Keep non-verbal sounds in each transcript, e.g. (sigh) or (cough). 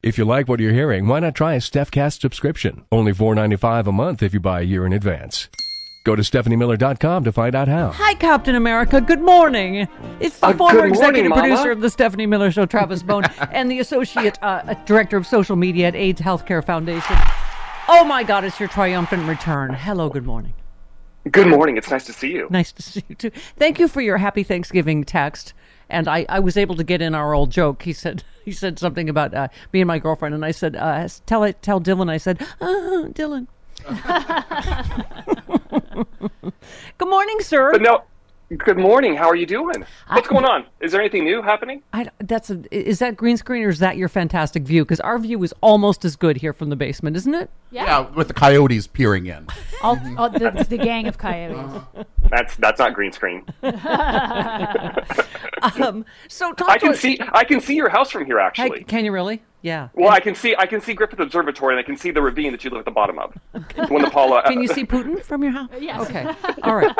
If you like what you're hearing, why not try a StephCast subscription? Only $4.95 a month if you buy a year in advance. Go to StephanieMiller.com to find out how. Hi, Captain America. Good morning. It's the Uh, former morning, executive Mama. producer of the Stephanie Miller Show, Travis Bone, (laughs) and the associate uh, director of social media at AIDS Healthcare Foundation. Oh my God, it's your triumphant return. Hello, good morning. Good morning. It's nice to see you. Nice to see you too. Thank you for your happy Thanksgiving text. And I, I was able to get in our old joke. He said (laughs) he said something about uh, me and my girlfriend, and I said, uh, "Tell it, tell Dylan." I said, uh, "Dylan." (laughs) Good morning, sir. But no. Good morning. How are you doing? What's going on? Is there anything new happening? I, that's a, is that green screen or is that your fantastic view? Because our view is almost as good here from the basement, isn't it? Yeah, with the coyotes peering in. (laughs) All, all the, the gang of coyotes. (laughs) That's that's not green screen. (laughs) Um, so talk I to can us- see I can see your house from here Hey, actually. can you really? Yeah. Well, I can see I can see Griffith Observatory and I can see the ravine that you live at the bottom of. When the Paula. (laughs) Can you see uh, Putin from your house? (laughs) Yes. Okay. All right.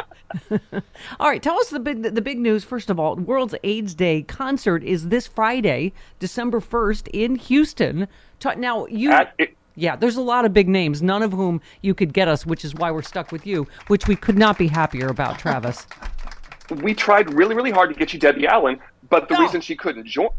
(laughs) all right. Tell us the big the big news first of all. World's AIDS Day concert is this Friday, December first, in Houston. Now you. At- it- yeah, there's a lot of big names, none of whom you could get us, which is why we're stuck with you, which we could not be happier about, Travis. we tried really really hard to get you Debbie Allen, but the No. reason she couldn't join.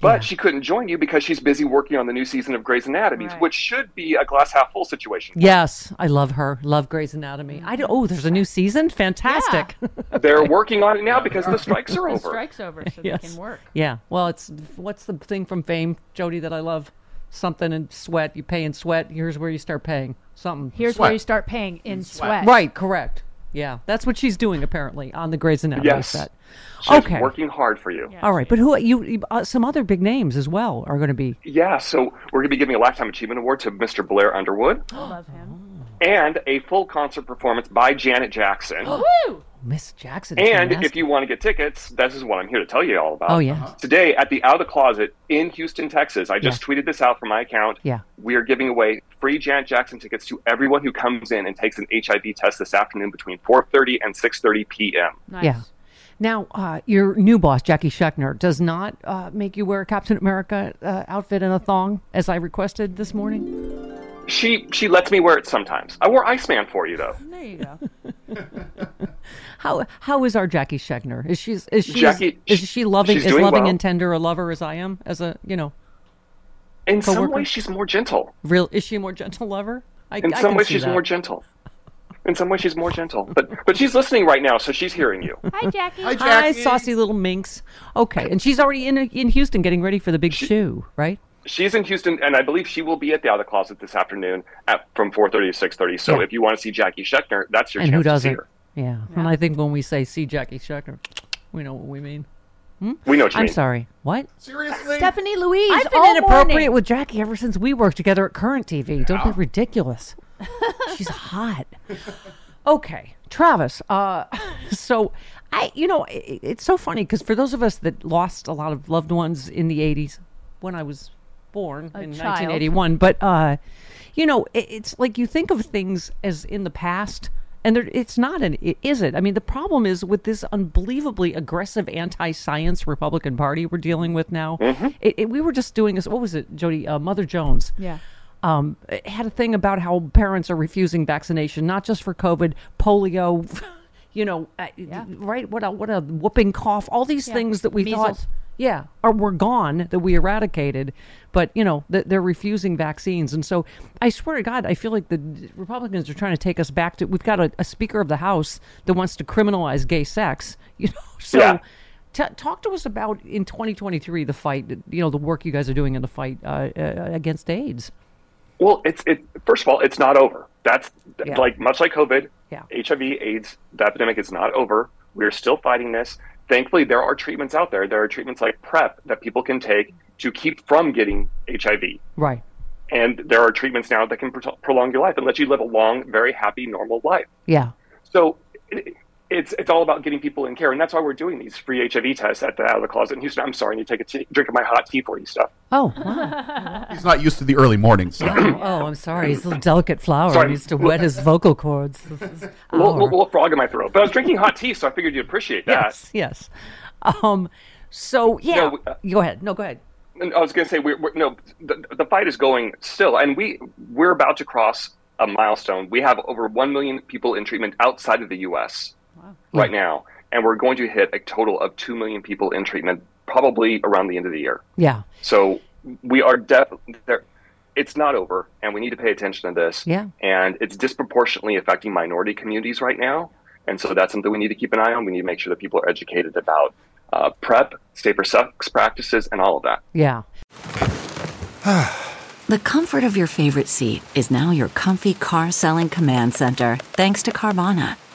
But Yeah. she couldn't join you because she's busy working on the new season of Grey's Anatomy, Right. which should be a glass half full situation. Yes, I love her. Love Grey's Anatomy. I do, oh, there's a new season. Fantastic. (laughs) They're working on it now because the strikes are The over. strike's over, so Yes. they can work. yeah. Well, it's what's the thing from Fame, Jody, that I love? Something in sweat. You pay in sweat. Here's where you start paying. Something. Here's Sweat. where you start paying in sweat. right. Correct. Yeah, that's what she's doing apparently on the Grey's Anatomy Yes. set. She's Okay. working hard for you. Yeah. All right, but who you? you- Uh, some other big names as well are going to be. Yeah, so we're going to be giving a Lifetime Achievement Award to Mr. Blair Underwood (gasps) I Love him. and a full concert performance by Janet Jackson. (gasps) Woo! Miss Jackson. and fantastic. if you want to get tickets, this is what I'm here to tell you all about. Oh, yeah. Today at the Out of the Closet in Houston, Texas, I just tweeted this out from my account. Yeah. We are giving away free Janet Jackson tickets to everyone who comes in and takes an HIV test this afternoon between 4:30 and 6:30 p.m. Nice. Yeah. Now, uh, your new boss, Jackie Schechner, does not uh, make you wear a Captain America uh, outfit and a thong, as I requested this morning. She she lets me wear it sometimes. I wore Iceman for you though. There you go. (laughs) (laughs) How how is our Jackie Schechner? Is she is she Jackie- is she loving she's as doing loving well. and tender a lover as I am as a you know In some Coworker? ways, she's more gentle. real is she a more gentle lover? I, In I some can ways, she's that. more gentle. In some ways, she's more gentle. But but she's listening right now, so she's hearing you. Hi, Jackie. Hi, Hi, Jackie. saucy little minx. Okay, and she's already in in Houston getting ready for the big shoe, right? She's in Houston, and I believe she will be at the Out of the Closet this afternoon at from 4:30 to 6:30. So Yeah. if you want to see Jackie Schechner, that's your and chance who to see doesn't? her. Yeah. and I think when we say see Jackie Schechner, we know what we mean. We know what you I'm mean. sorry. What? Seriously? Stephanie Louise. I've been all inappropriate morning. with Jackie ever since we worked together at Current TV. Don't be ridiculous. (laughs) She's hot. Okay, Travis. Uh, (laughs) so I, you know, it, it's so funny because for those of us that lost a lot of loved ones in the '80s, when I was born in child. 1981, but uh, you know, it, it's like you think of things as in the past. And there, it's not an, it, is it? I mean, the problem is with this unbelievably aggressive anti-science Republican Party we're dealing with now. It, it, we were just doing this. What was it, Jody? Uh, Mother Jones. Yeah. um, had a thing about how parents are refusing vaccination, not just for COVID, polio. (laughs) You know, uh, right? What a what a whooping cough! All these Yeah. things that we thought, Measles. Yeah, are were gone that we eradicated, but you know th- they're refusing vaccines, and so I swear to God, I feel like the Republicans are trying to take us back to. We've got a, a Speaker of the House that wants to criminalize gay sex. (laughs) You know, so. Yeah. T- talk to us about in 2023 the fight, you know, the work you guys are doing in the fight uh, uh, against AIDS. Well, it's it. First of all, it's not over. That's Yeah. like much like COVID, Yeah. HIV, AIDS. The epidemic is not over. We're still fighting this. Thankfully, there are treatments out there. There are treatments like PrEP that people can take to keep from getting HIV. Right. And there are treatments now that can pro- prolong your life and let you live a long, very happy, normal life. Yeah. So it's it's all about getting people in care, and that's why we're doing these free HIV tests at the out of the closet in Houston. I'm sorry, I need to take a tea, drink of my hot tea for you stuff. Oh. Wow. (laughs) He's not used to the early mornings. So. oh, I'm sorry. He's a little delicate flower. Sorry. He needs to wet his vocal cords. A little, little, little frog in my throat, but I was drinking hot tea, so I figured you'd appreciate that. yes. Yes. Um. So yeah. No, uh, go ahead. No, go ahead. I was going to say, we're, we're, no, the, the fight is going still, and we we're about to cross a milestone. We have over one million people in treatment outside of the U.S. right now, and we're going to hit a total of two million people in treatment probably around the end of the year. Yeah. So we are definitely there. It's not over, and we need to pay attention to this. Yeah. And it's disproportionately affecting minority communities right now, and so that's something we need to keep an eye on. We need to make sure that people are educated about uh, PrEP, safer sex practices, and all of that. Yeah. (sighs) The comfort of your favorite seat is now your comfy car selling command center, thanks to Carvana.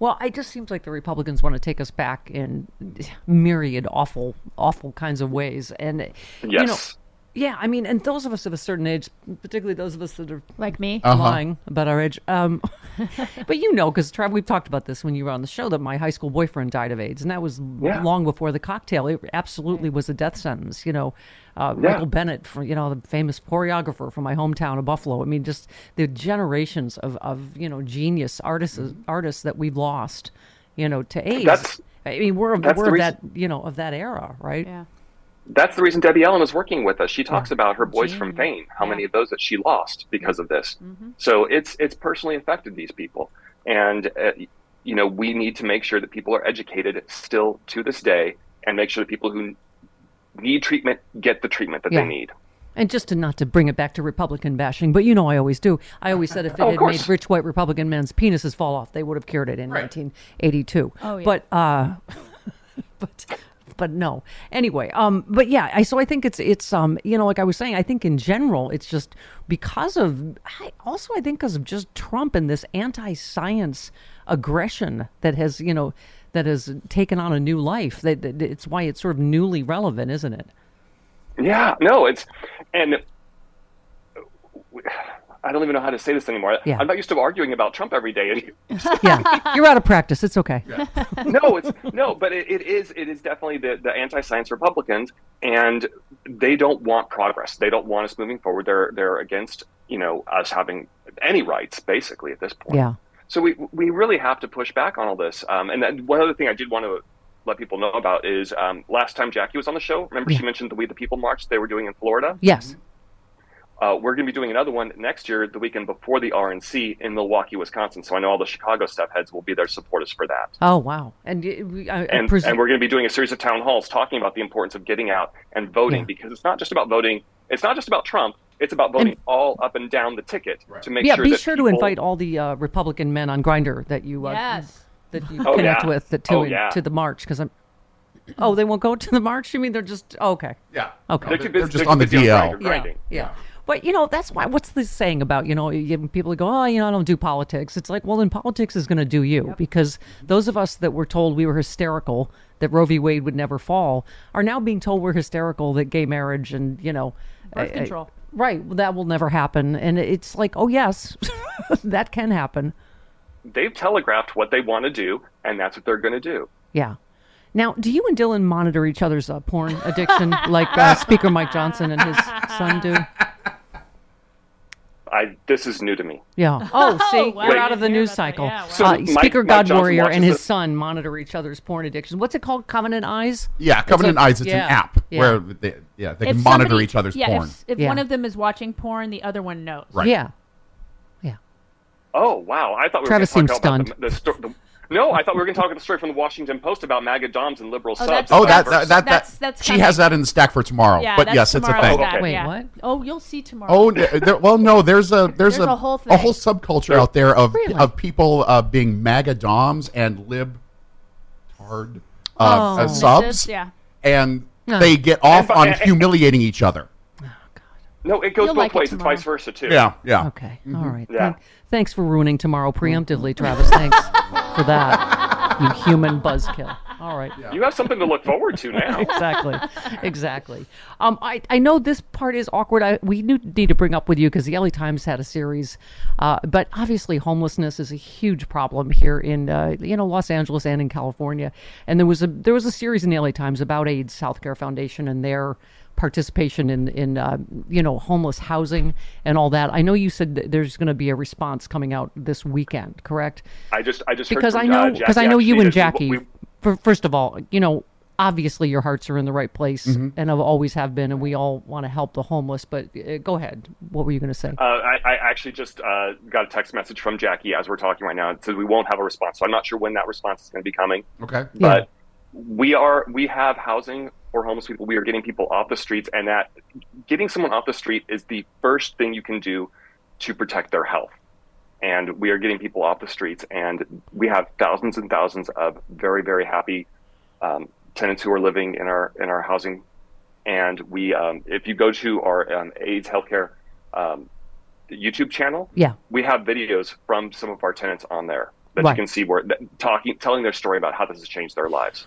Well, it just seems like the Republicans want to take us back in myriad awful, awful kinds of ways, and you know, Yes. Yeah, I mean, and those of us of a certain age, particularly those of us that are Like me. Uh-huh. lying about our age, um, (laughs) but you know, because Trav, we've talked about this when you were on the show that my high school boyfriend died of AIDS, and that was Yeah. long before the cocktail. It absolutely was a death sentence. You know, uh, Yeah. Michael Bennett, from you know the famous choreographer from my hometown of Buffalo. I mean, just the generations of of you know genius artists artists that we've lost. You know, to AIDS. That's- I mean, we're of, that's we're of reason- that you know of that era, right? Yeah. That's the reason Debbie Allen is working with us. She talks about her boys from fame, how Yeah. many of those that she lost because of this. Mm-hmm. So it's it's personally affected these people, and uh, you know we need to make sure that people are educated still to this day, and make sure that people who need treatment get the treatment that Yeah. they need. And just to not to bring it back to Republican bashing, but you know I always do. I always said if it (laughs) Oh, had course. made rich white Republican men's penises fall off, they would have cured it in 1982. Oh, yeah. But uh, (laughs) but but no. Anyway, um, but yeah, I so I think it's it's um, you know, like I was saying, I think in general it's just because of I, also I think because of just Trump and this anti-science aggression that has you know that has taken on a new life. That, that it's why it's sort of newly relevant, isn't it? Yeah, no, it's and I don't even know how to say this anymore. Yeah. I'm not used to arguing about Trump every day. (laughs) Yeah, you're out of practice. It's okay. (laughs) no, it's no, but it, it is it is definitely the, the anti-science Republicans, and they don't want progress. They don't want us moving forward. They're they're against you know us having any rights basically at this point. Yeah. So we we really have to push back on all this. Um, and then one other thing I did want to let people know about is um, last time Jackie was on the show. Remember she mentioned the We the People march they were doing in Florida. Yes. Uh, we're going to be doing another one next year, the weekend before the RNC in Milwaukee, Wisconsin. So I know all the Chicago step heads will be there to support us for that. Oh wow! And y- we- I, I And, presume- and we're going to be doing a series of town halls talking about the importance of getting out and voting Yeah. because it's not just about voting. It's not just about Trump. It's about voting all up and down the ticket to make yeah, sure Yeah, be that sure to invite all the uh, Republican men on Grindr that you uh, Yes. that you (laughs) Oh, connect yeah. with that to Oh, yeah. to the march because I'm. Oh, they won't go to the march. You mean they're just oh, okay? Yeah. Okay. They're, too busy, They're just too on the busy DL. Grindr Yeah, grinding. yeah. But you know that's why. What's this saying about you know people go oh you know I don't do politics. It's like well then politics is going to do you because those of us that were told we were hysterical that Roe v. Wade would never fall are now being told we're hysterical that gay marriage and you know Birth I- I- control. right that will never happen and it's like oh yes (laughs) that can happen They've telegraphed what they want to do, and that's what they're going to do. yeah. Now, do you and Dylan monitor each other's uh, porn addiction like uh, Speaker Mike Johnson and his son do? I this is new to me. Yeah. (laughs) Oh, see, wow. we're I out of the news cycle. Yeah, wow. So uh, Mike- Speaker Mike God Johnson Warrior and his the- son monitor each other's porn addiction. What's it called? Covenant Eyes? Yeah, Covenant a- Eyes. It's yeah, an app yeah. where they, yeah they If can monitor each other's yeah, porn. If, if Yeah. one of them is watching porn, the other one knows. Right. Yeah. Yeah. Oh wow! I thought we were Travis going to seems talk about stunned. the, the, sto- the No, I thought we were going to talk about the story from the Washington Post about MAGA doms and liberal Oh, subs. that's- Oh, that That's- that that, that's- that that's she coming. has that in the stack for tomorrow. Yeah, but that's yes, it's a tomorrow's thing. stack, Wait, yeah. what? Oh, you'll see tomorrow. Oh there, well, no. There's a there's, There's a whole a whole thing. subculture out there of Really? of people uh, being MAGA doms and lib tard uh, Oh. uh, subs, Yeah. and No. they get off And- on and- humiliating each other. Oh god. No, it goes You'll both like it ways. It's vice versa too. Yeah, yeah. Okay. All right. Yeah. Thank- thanks for ruining tomorrow preemptively, Travis. Thanks (laughs) for that. You human buzzkill. All right. You have something to look forward to now. (laughs) exactly, exactly. Um, I, I know this part is awkward. I, we need to bring up with you because the LA Times had a series, uh, but obviously homelessness is a huge problem here in uh, you know Los Angeles and in California. And there was a there was a series in the LA Times about AIDS Healthcare Foundation and their participation in in uh, you know homeless housing and all that. I know you said that there's going to be a response coming out this weekend, correct? I just, I just because heard I know uh, because Jackie I know you and Jackie. we- for, first of all, you know, obviously your hearts are in the right place, Mm-hmm. and have always have been, and we all want to help the homeless. But uh, go ahead. What were you going to say? Uh, I, I actually just uh, got a text message from Jackie as we're talking right now. It says we won't have a response, so I'm not sure when that response is going to be coming. Okay. Yeah. But we are we have housing for homeless people. We are getting people off the streets, and that getting someone off the street is the first thing you can do to protect their health. And we are getting people off the streets, and we have thousands and thousands of very very happy um, tenants who are living in our in our housing. And we, um, if you go to our um, AIDS healthcare um, YouTube channel, Yeah. we have videos from some of our tenants on there that Right. you can see where that, talking, telling their story about how this has changed their lives.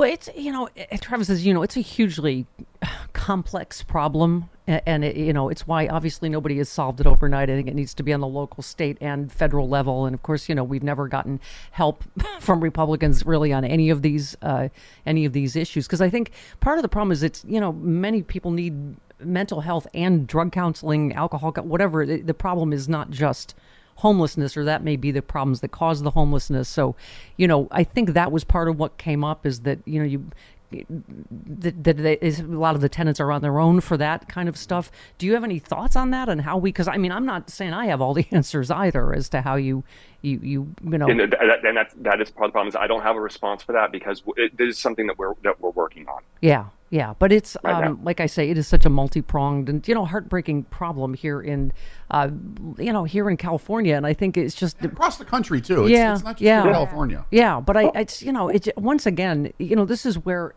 Well, it's you know, Travis says you know it's a hugely complex problem, and it, you know it's why obviously nobody has solved it overnight. I think it needs to be on the local, state, and federal level. And of course, you know we've never gotten help (laughs) from Republicans really on any of these uh, any of these issues because I think part of the problem is it's you know many people need mental health and drug counseling, alcohol, whatever. The problem is not just homelessness or that may be the problems that cause the homelessness. So you know i think that was part of what came up is that you know you that, that they, a lot of the tenants are on their own for that kind of stuff. Do you have any thoughts on that and how we because i mean i'm not saying i have all the (laughs) answers either as to how you you you you know. And, th- that, and that's, that is part of the problem is I don't have a response for that because it, this is something that we're that we're working on. Yeah, yeah, but it's Right um, like I say, it is such a multi-pronged and you know heartbreaking problem here in, uh, you know, here in California, and I think it's just Across the country too. It's, yeah, it's not just yeah, California. Yeah, but I, it's you know, it's once again, you know, this is where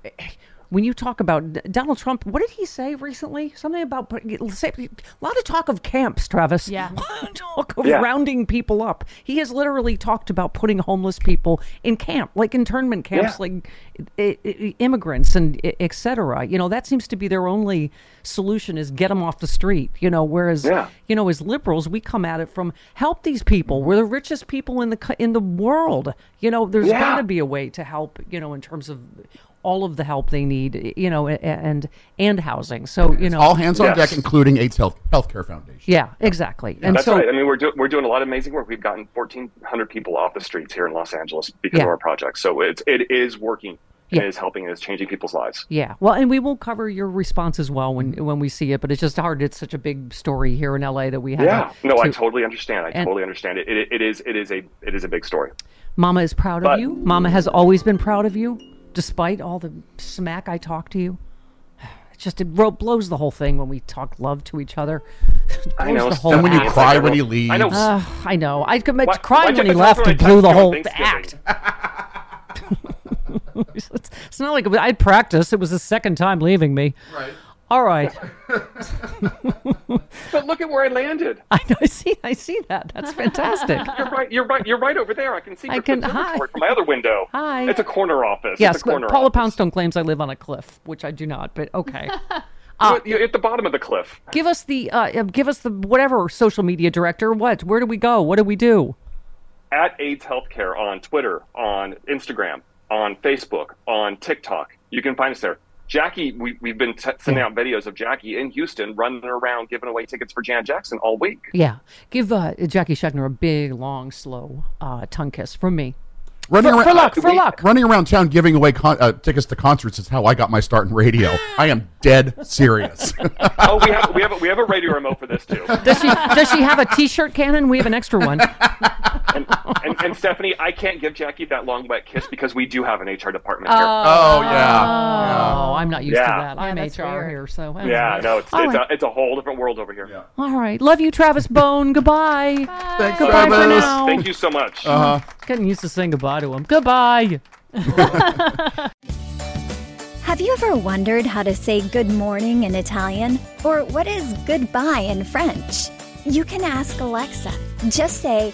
when you talk about Donald Trump, what did he say recently? Something about a lot of talk of camps, Travis. Yeah. talk of Yeah. rounding people up. He has literally talked about putting homeless people in camp, like internment camps, Yeah. like i- i- immigrants and i- et cetera. You know, that seems to be their only solution is get them off the street. You know, whereas Yeah. you know, as liberals, we come at it from help these people. We're the richest people in the in the world. You know, there's Yeah. got to be a way to help. You know, in terms of all of the help they need. You know, and and housing. So you know, All hands on Yes. deck, including AIDS Health Healthcare Foundation. yeah, exactly. and That's so right. I mean, we're do- we're doing a lot of amazing work. We've gotten 1,400 people off the streets here in Los Angeles because Yeah. of our project. So it's it is working. Yeah. It is helping. And It is changing people's lives. Yeah, well, and we will cover your response as well when when we see it. But it's just hard. It's such a big story here in LA that we have. Yeah. No, I totally understand. I and- totally understand it. It, it is it is a it is a big story. Mama is proud of you. Mama has always been proud of you, despite all the smack I talk to you. It just it ro- blows the whole thing when we talk love to each other. (laughs) I know. the whole And when you cry like when he everyone- leaves. I know. Ugh, I know. I could Why- crying when he left. tell It me blew the whole act. it's, (laughs) it's not like I'd practiced. It was the second time leaving me. Right. All right. (laughs) But look at where I landed. I, know, I see. I see that. That's (laughs) fantastic. You're right. You're right. You're right over there. I can see I can- hi. from my other window. Hi. It's a corner office. yes, It's a corner Paula office. Poundstone claims I live on a cliff, which I do not. But okay. (laughs) You- You're at the bottom of the cliff. give us the uh, uh, give us the whatever social media director. What? Where do we go? What do we do? At AIDS Healthcare on Twitter, on Instagram, on Facebook, on TikTok. You can find us there. Jackie, we, we've been t- sending out videos of Jackie in Houston running around giving away tickets for Jan Jackson all week. Yeah, give uh, Jackie Schechner a big, long, slow uh, tongue kiss from me. Running For- around, for luck, uh, for we- luck. Running around town giving away con- uh, tickets to concerts is how I got my start in radio. (gasps) I am dead serious. (laughs) oh, we have we have a, we have a radio remote for this too. Does she does she have a T-shirt cannon? We have an extra one. And, and, and Stephanie, I can't give Jackie that long wet kiss because we do have an HR department here. oh yeah. Oh, I'm not used Yeah. to that. I'm that's HR weird. here, so yeah, no, it's All it's, right. a, it's a whole different world over here. All right, love you, Travis Bone. (laughs) Goodbye. Thanks, Goodbye for Travis. now. Thank you so much. Uh-huh. Getting used to saying goodbye to him. Goodbye. (laughs) Have you ever wondered how to say good morning in Italian? Or what is goodbye in French? You can ask Alexa. Just say,